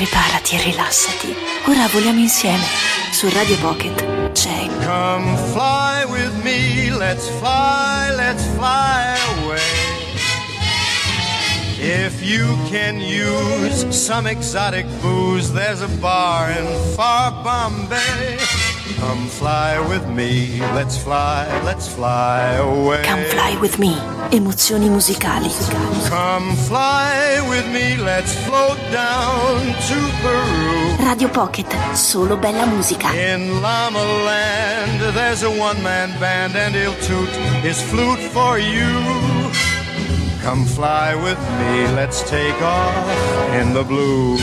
Preparati e rilassati. Ora voliamo insieme. Su Radio Pocket c'è Come fly with me, let's fly, let's fly away. If you can use some exotic booze, there's a bar in far Bombay. Come fly with me, let's fly, let's fly away. Come Fly With Me. Emozioni musicali. Come fly with me, let's float down to Peru. Radio Pocket, solo bella musica. In Llama Land, there's a one man band, and he'll toot his flute for you. Come fly with me, let's take off in the blue.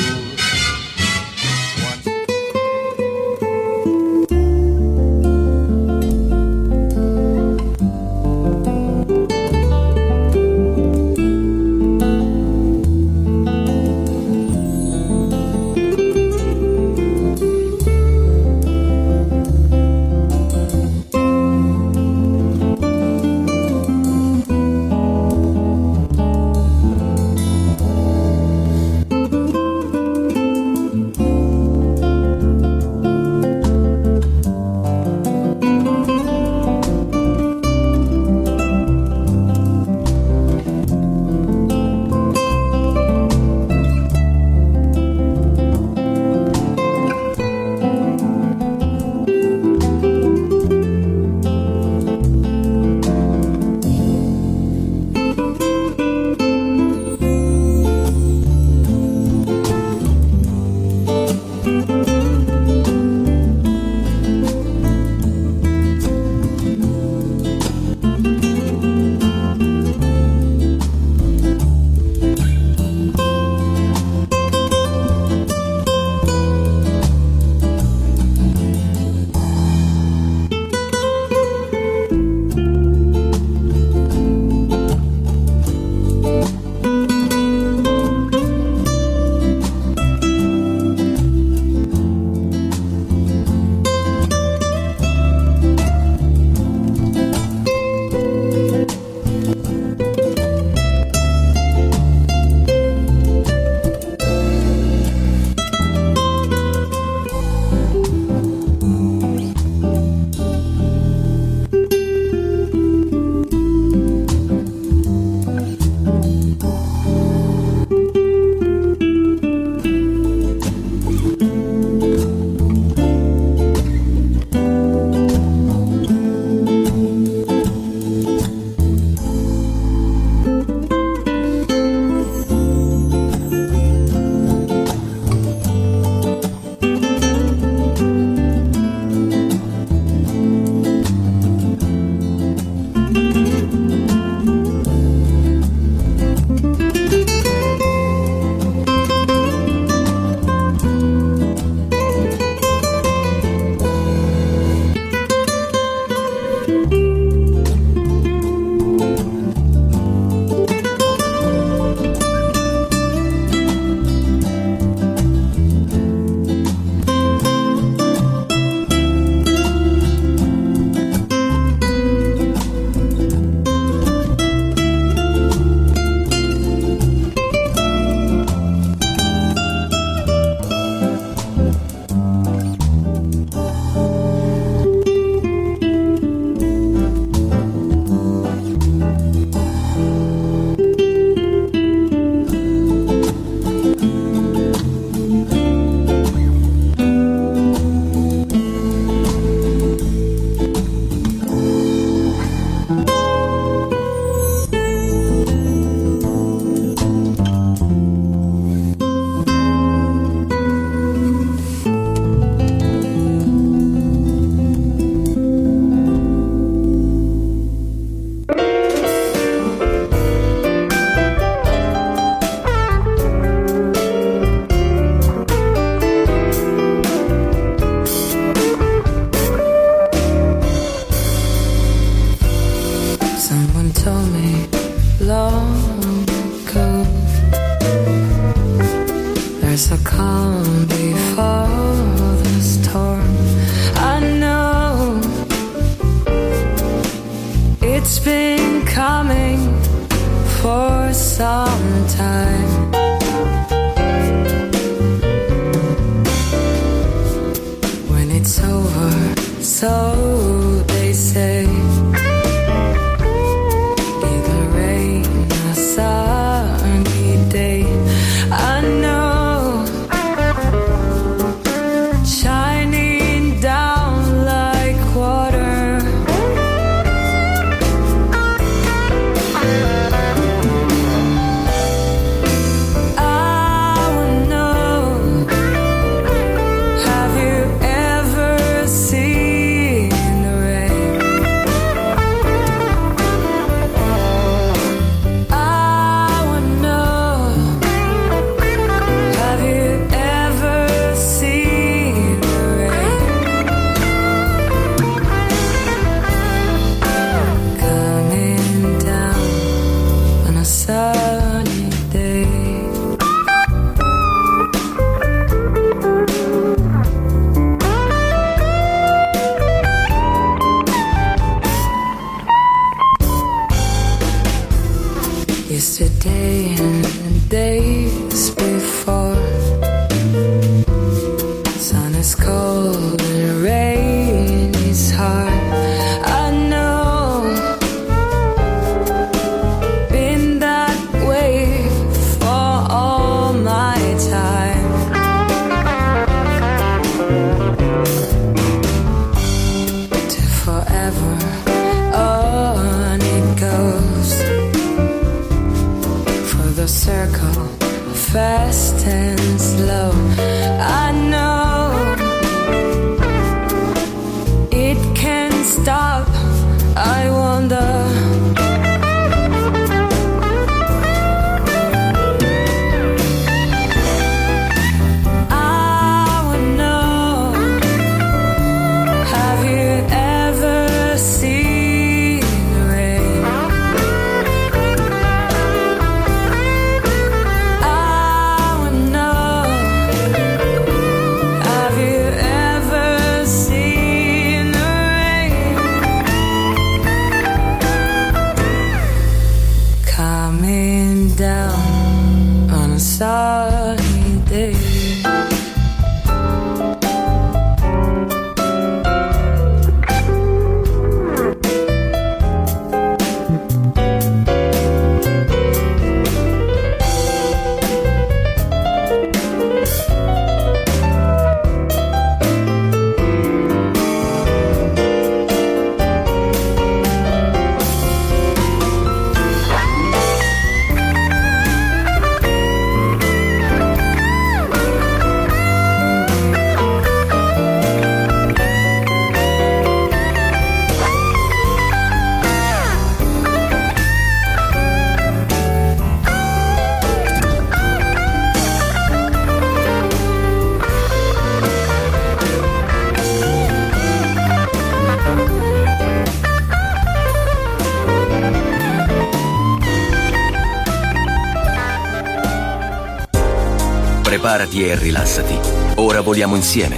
Preparati e rilassati. Ora voliamo insieme.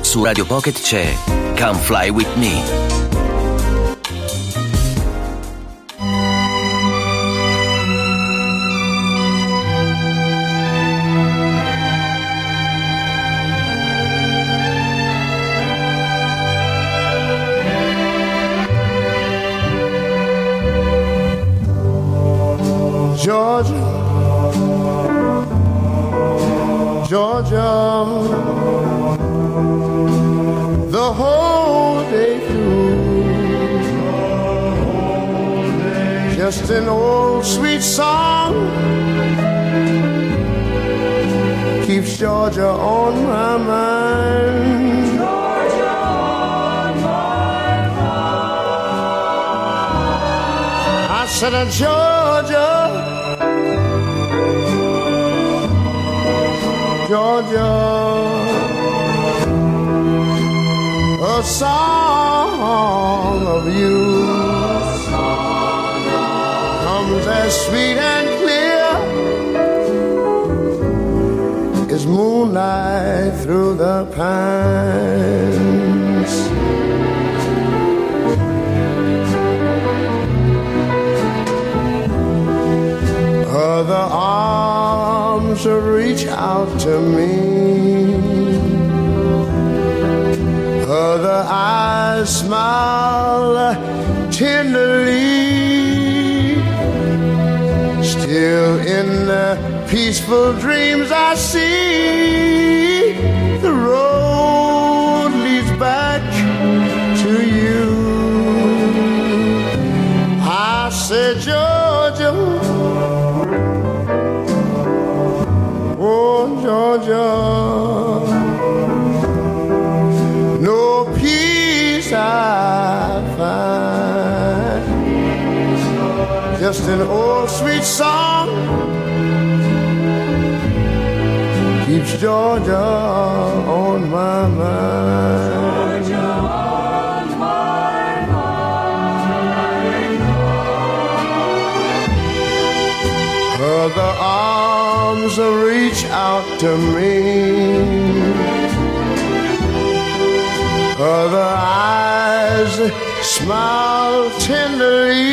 Su Radio Pocket c'è Come Fly With Me. Just an old sweet song keeps Georgia on my mind. I said, uh, Georgia, Georgia, a song of you as sweet and clear as moonlight through the pines. Other arms reach out to me. Other eyes smile peaceful dreams I see the road leads back to you. I said, Georgia. Oh, Georgia, no peace I find. Just an old sweet song Georgia on my mind. Other arms reach out to me. Other eyes smile tenderly.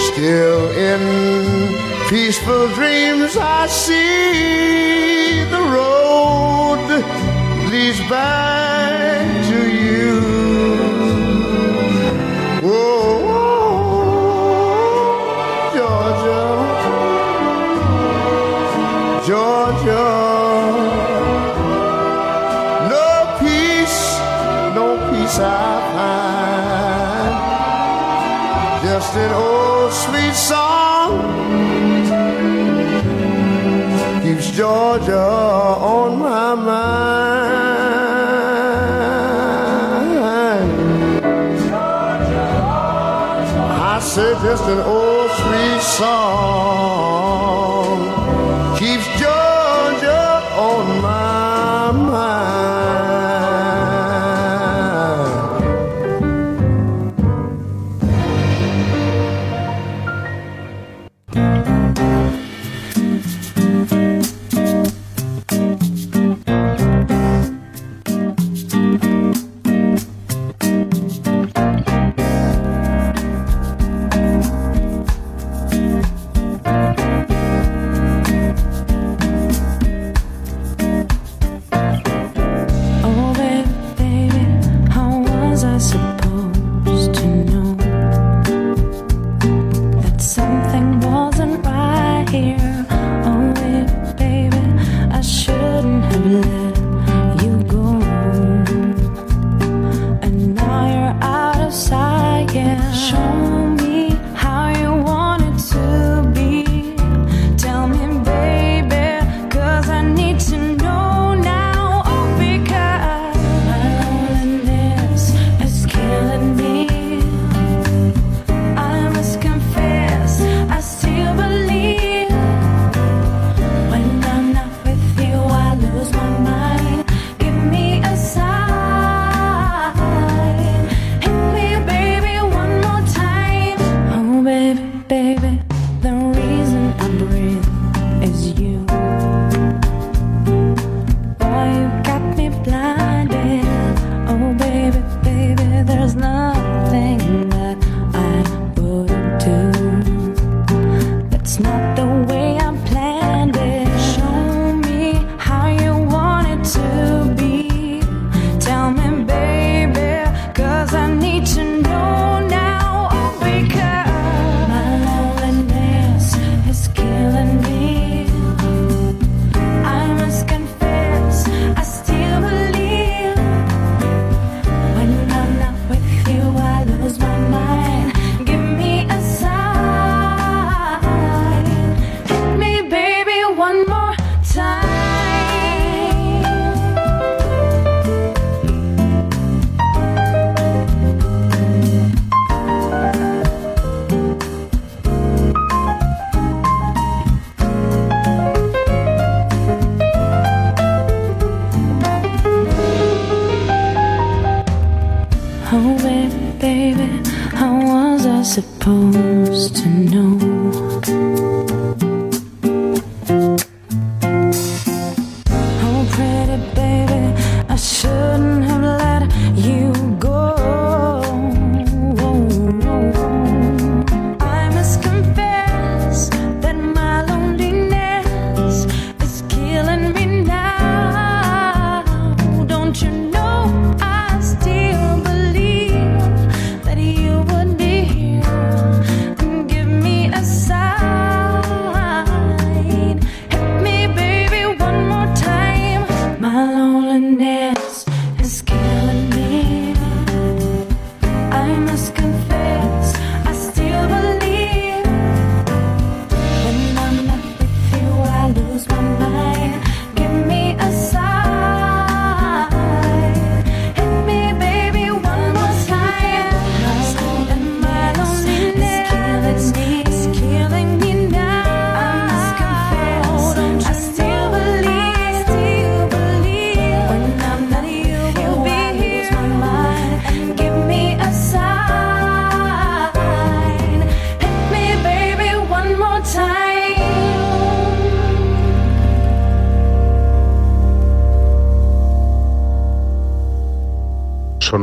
Still in peaceful dreams, I see the road. Leads back Georgia on my mind. Georgia I said just an old sweet song.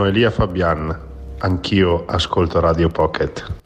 Elia Fabian, anch'io ascolto Radio Pocket.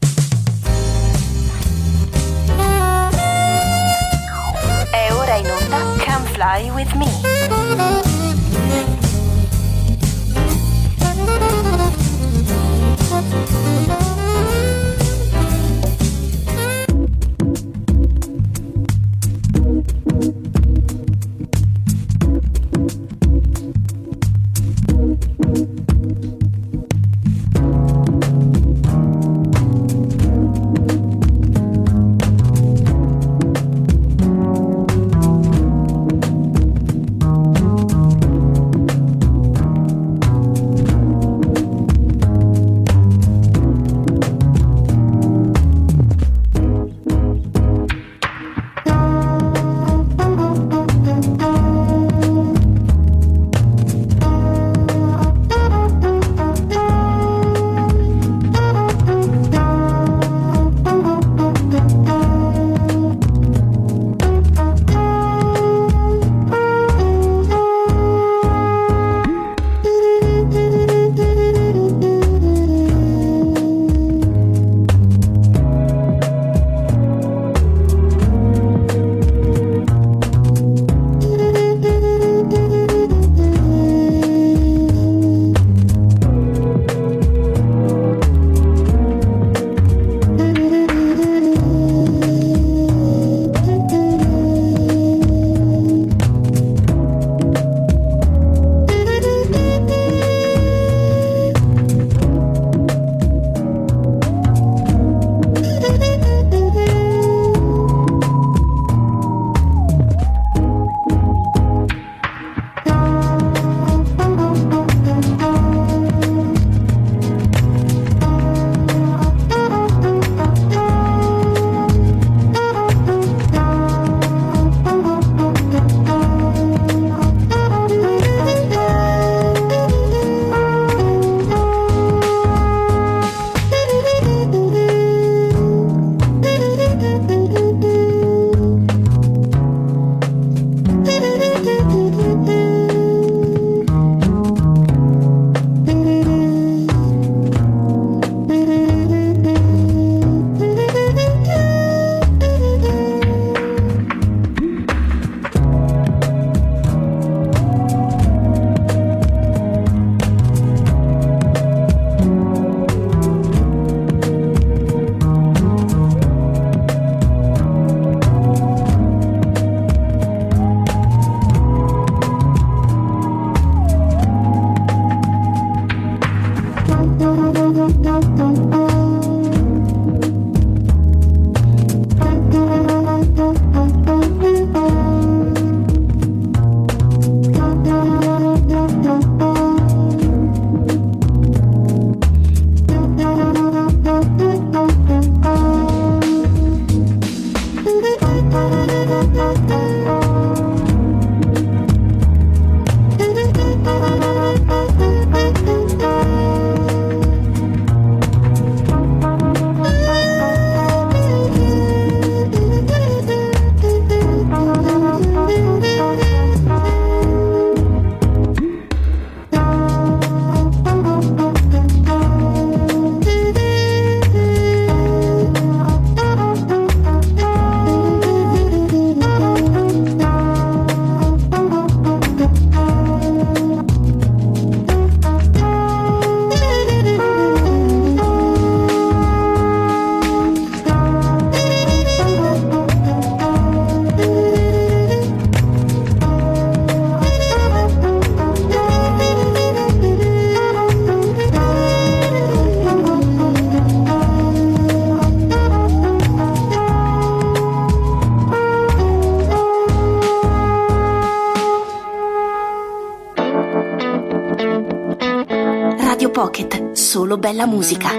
Solo bella musica.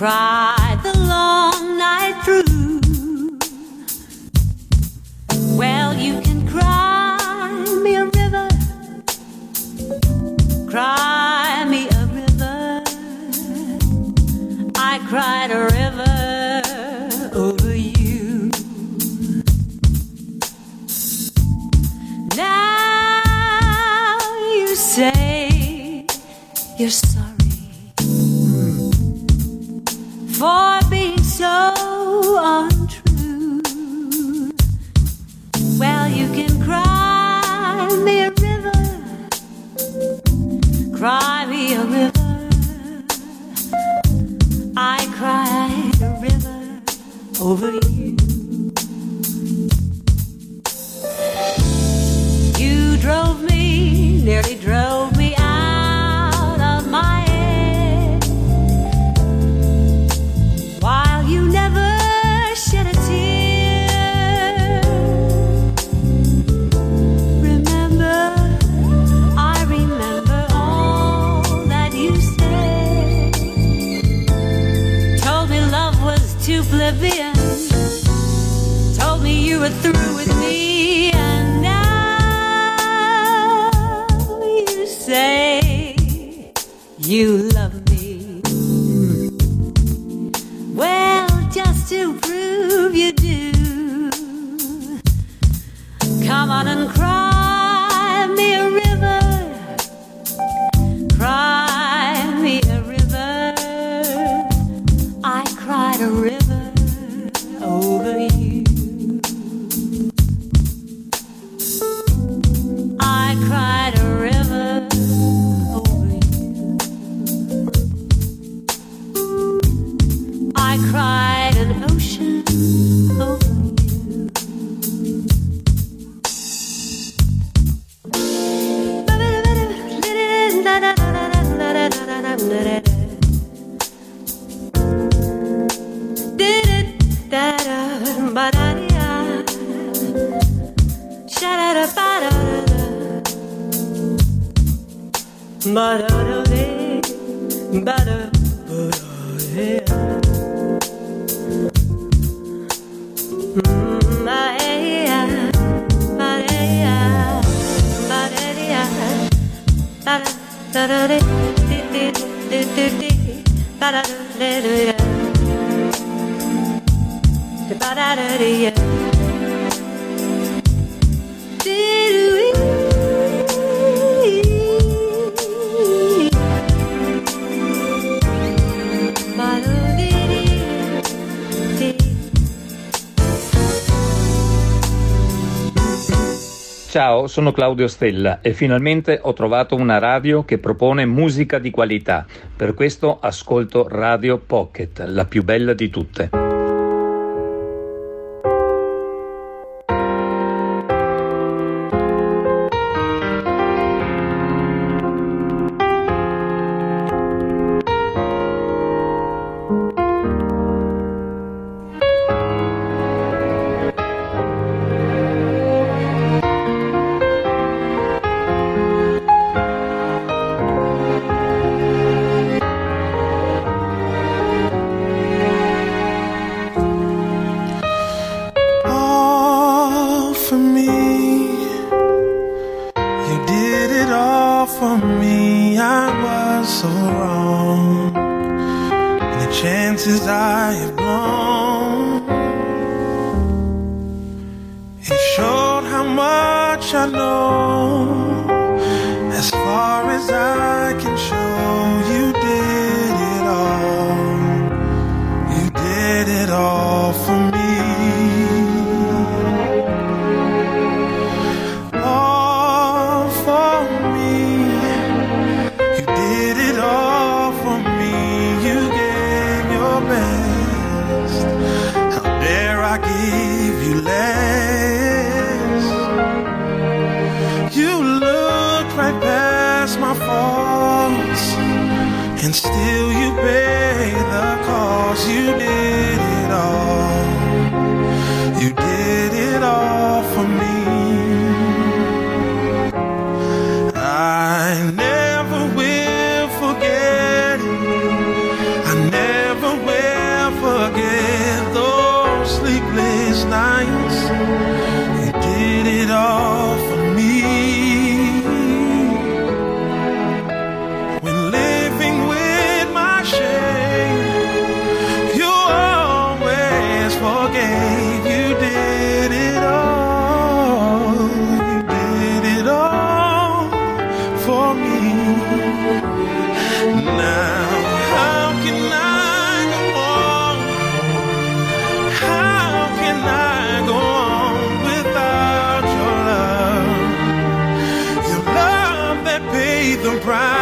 cry. sono Claudio Stella e finalmente ho trovato una radio che propone musica di qualità. Per questo ascolto Radio Pocket, la più bella di tutte. pride.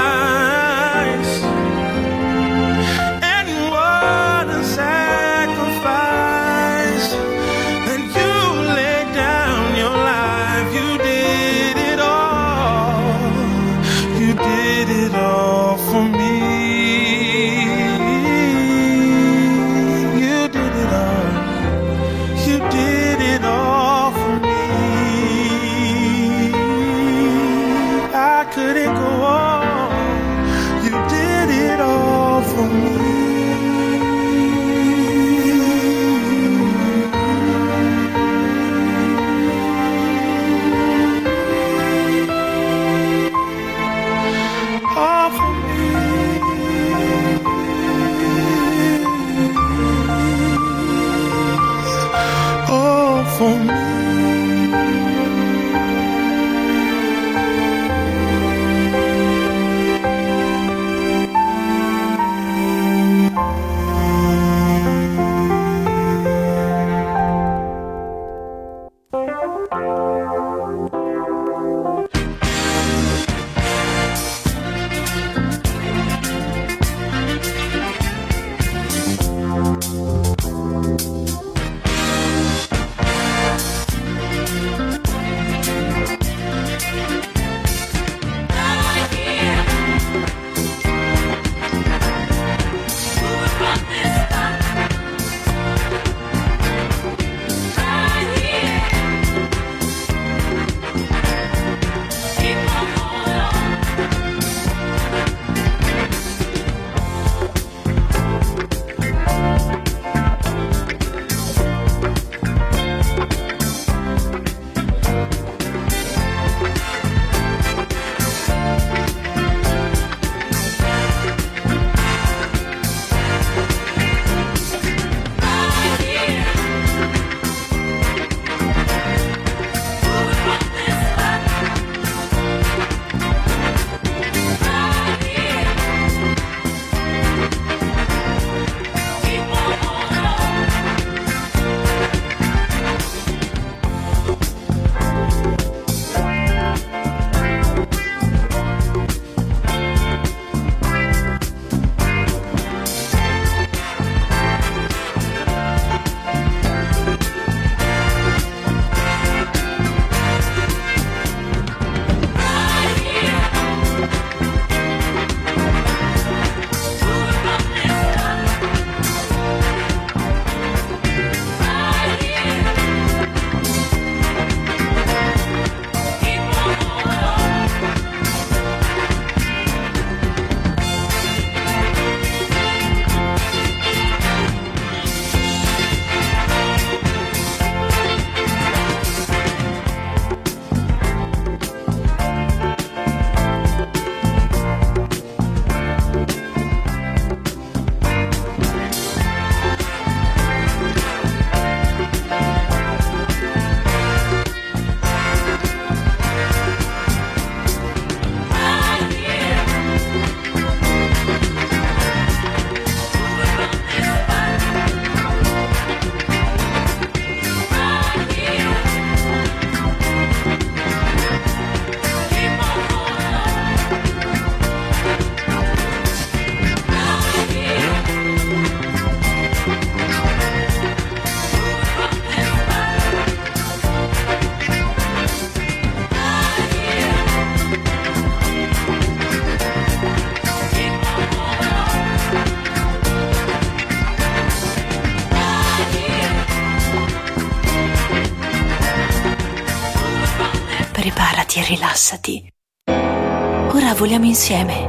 insieme.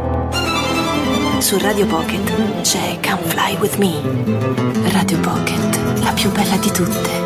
Su Radio Pocket c'è Come Fly With Me. Radio Pocket, la più bella di tutte.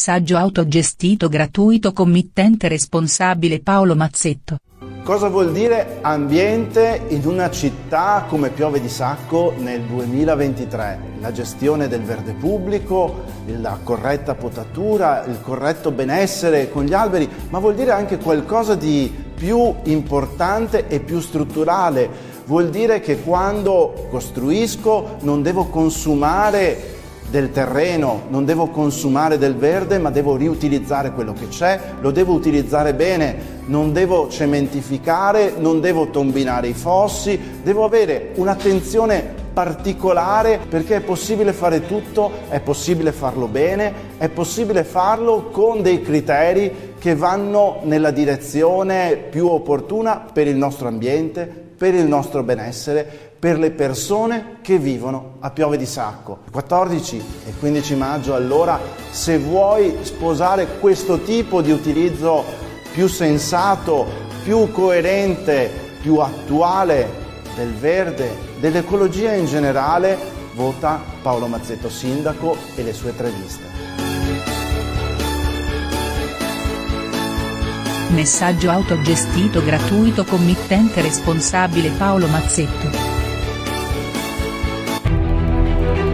Messaggio autogestito gratuito committente responsabile Paolo Mazzetto. Cosa vuol dire ambiente in una città come Piove di Sacco nel 2023? La gestione del verde pubblico, la corretta potatura, il corretto benessere con gli alberi, ma vuol dire anche qualcosa di più importante e più strutturale. Vuol dire che quando costruisco non devo consumare del terreno, non devo consumare del verde, ma devo riutilizzare quello che c'è, lo devo utilizzare bene, non devo cementificare, non devo tombinare i fossi, devo avere un'attenzione particolare perché è possibile fare tutto, è possibile farlo bene, è possibile farlo con dei criteri che vanno nella direzione più opportuna per il nostro ambiente, per il nostro benessere, per le persone che vivono a Piove di Sacco. 14 e 15 maggio allora, se vuoi sposare questo tipo di utilizzo più sensato, più coerente, più attuale del verde, dell'ecologia in generale, vota Paolo Mazzetto Sindaco e le sue tre liste. Messaggio autogestito gratuito committente responsabile Paolo Mazzetto.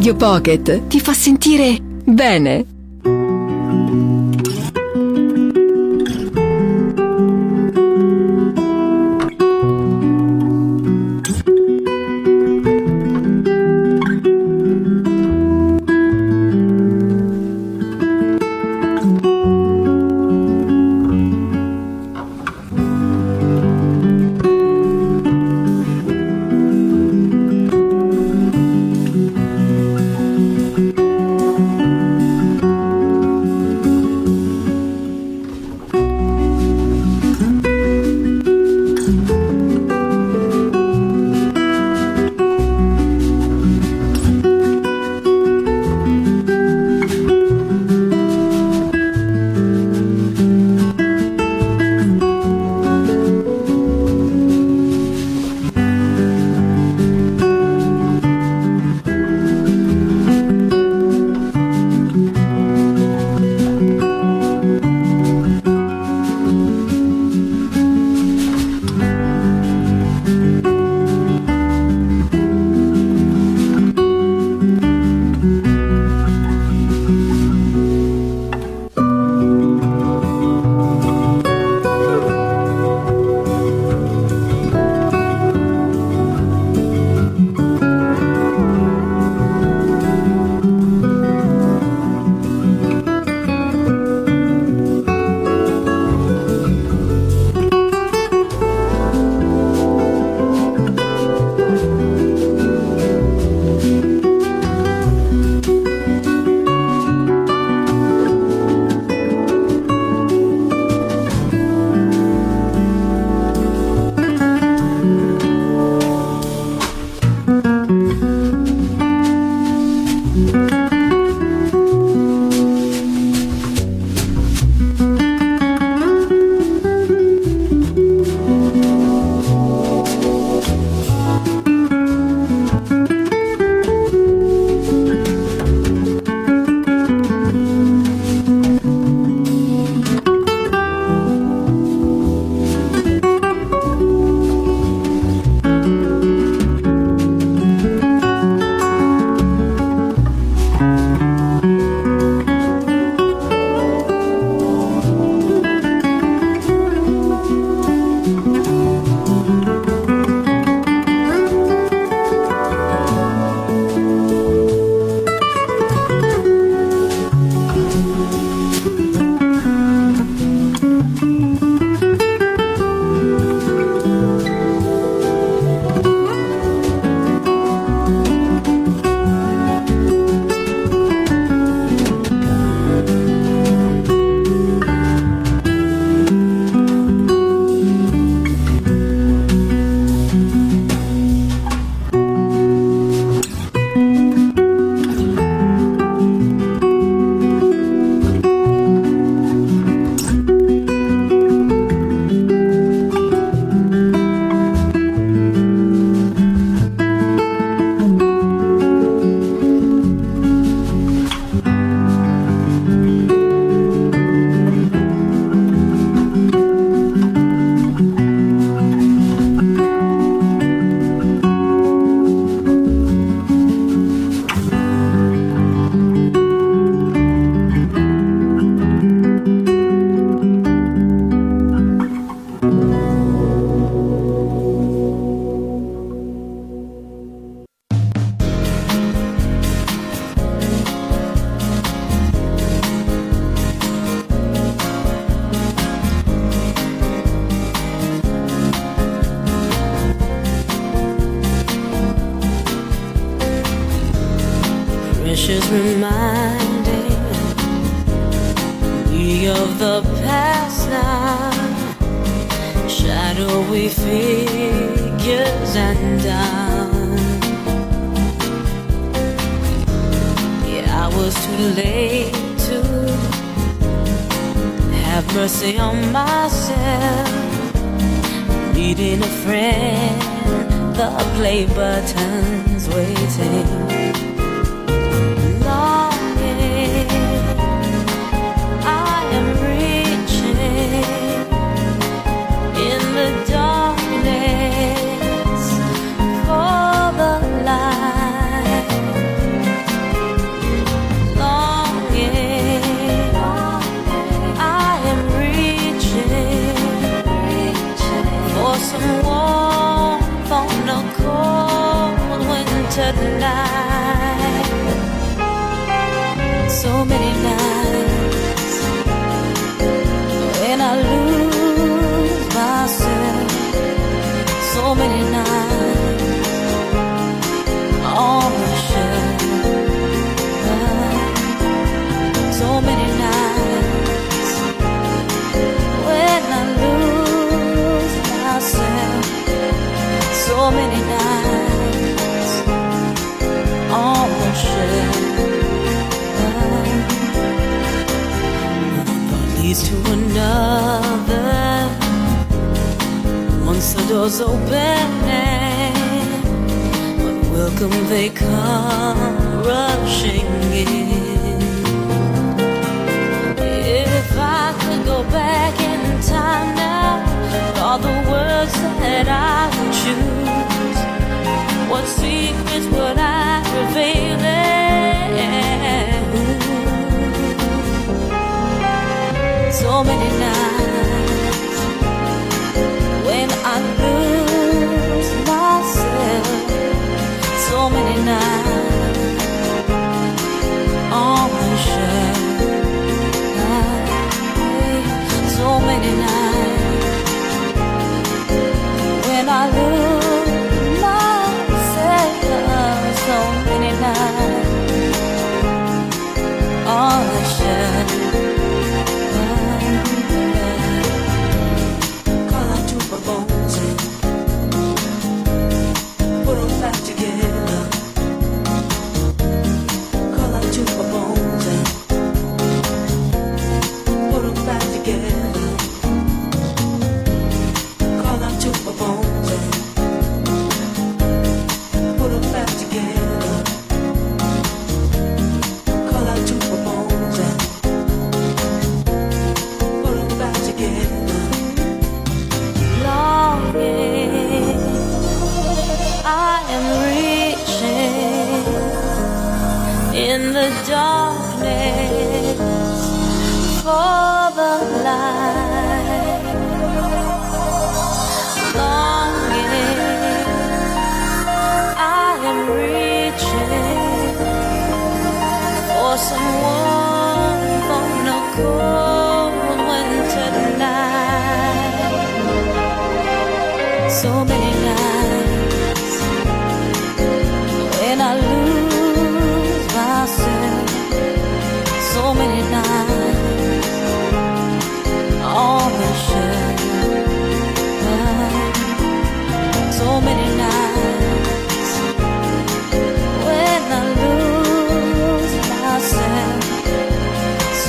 Radio Pocket ti fa sentire bene. was too late to have mercy on myself. Needing a friend, the play button's waiting. so many another. Once the doors open what welcome they come rushing in. If I could go back in time now all the words that I would choose what secrets would I reveal fenomenal.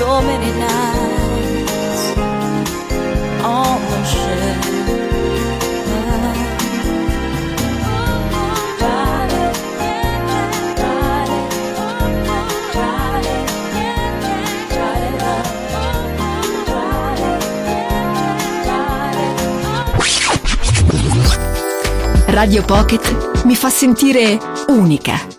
so many nights on the ship. Radio Pocket mi fa sentire unica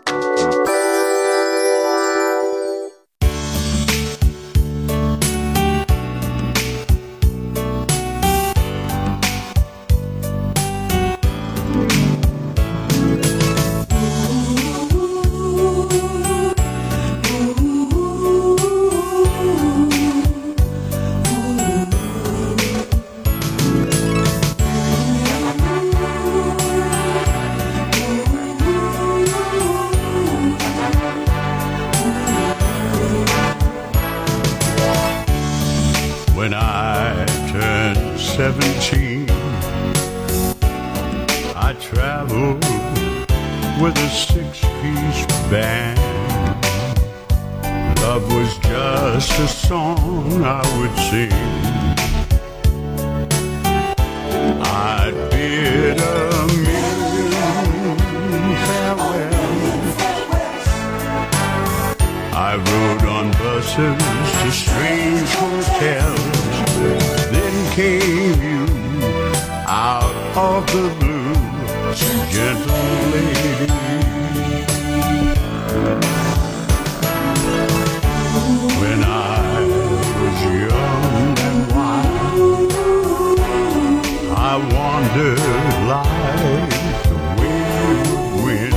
like the wayward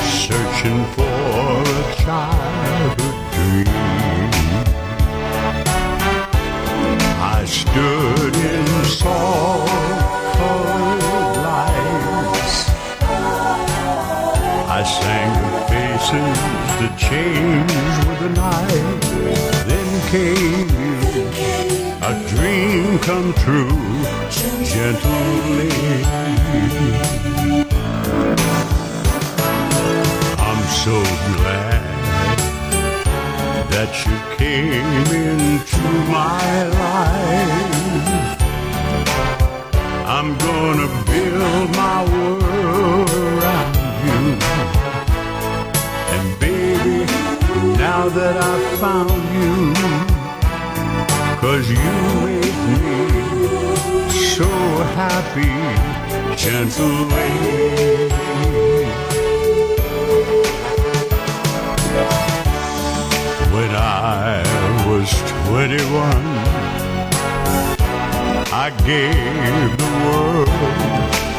searching for a childhood dream. I stood in salt-colored lights. I sang of faces that changed with the night. Then came a dream come true, gentle lady. I'm so glad that you came into my life. I'm gonna build my world around you. And baby, now that I've found you, cause you make me so happy, gentle lady. When I was 21, I gave the world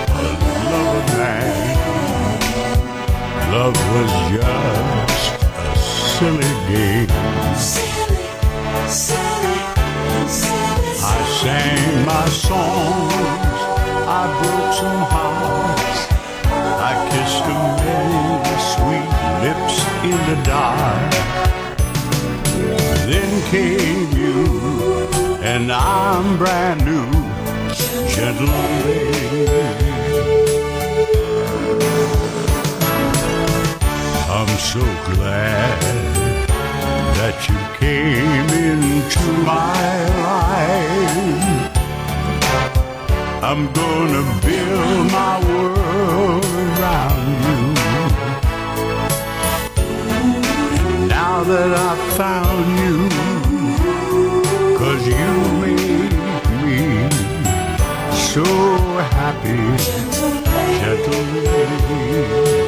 a love man. Love was just a silly game. My songs, I broke some hearts, I kissed a million sweet lips in the dark. Then came you, and I'm brand new, gentle. I'm so glad I'm gonna build my world around you. now that I've found you, cause you make me so happy, gentle lady.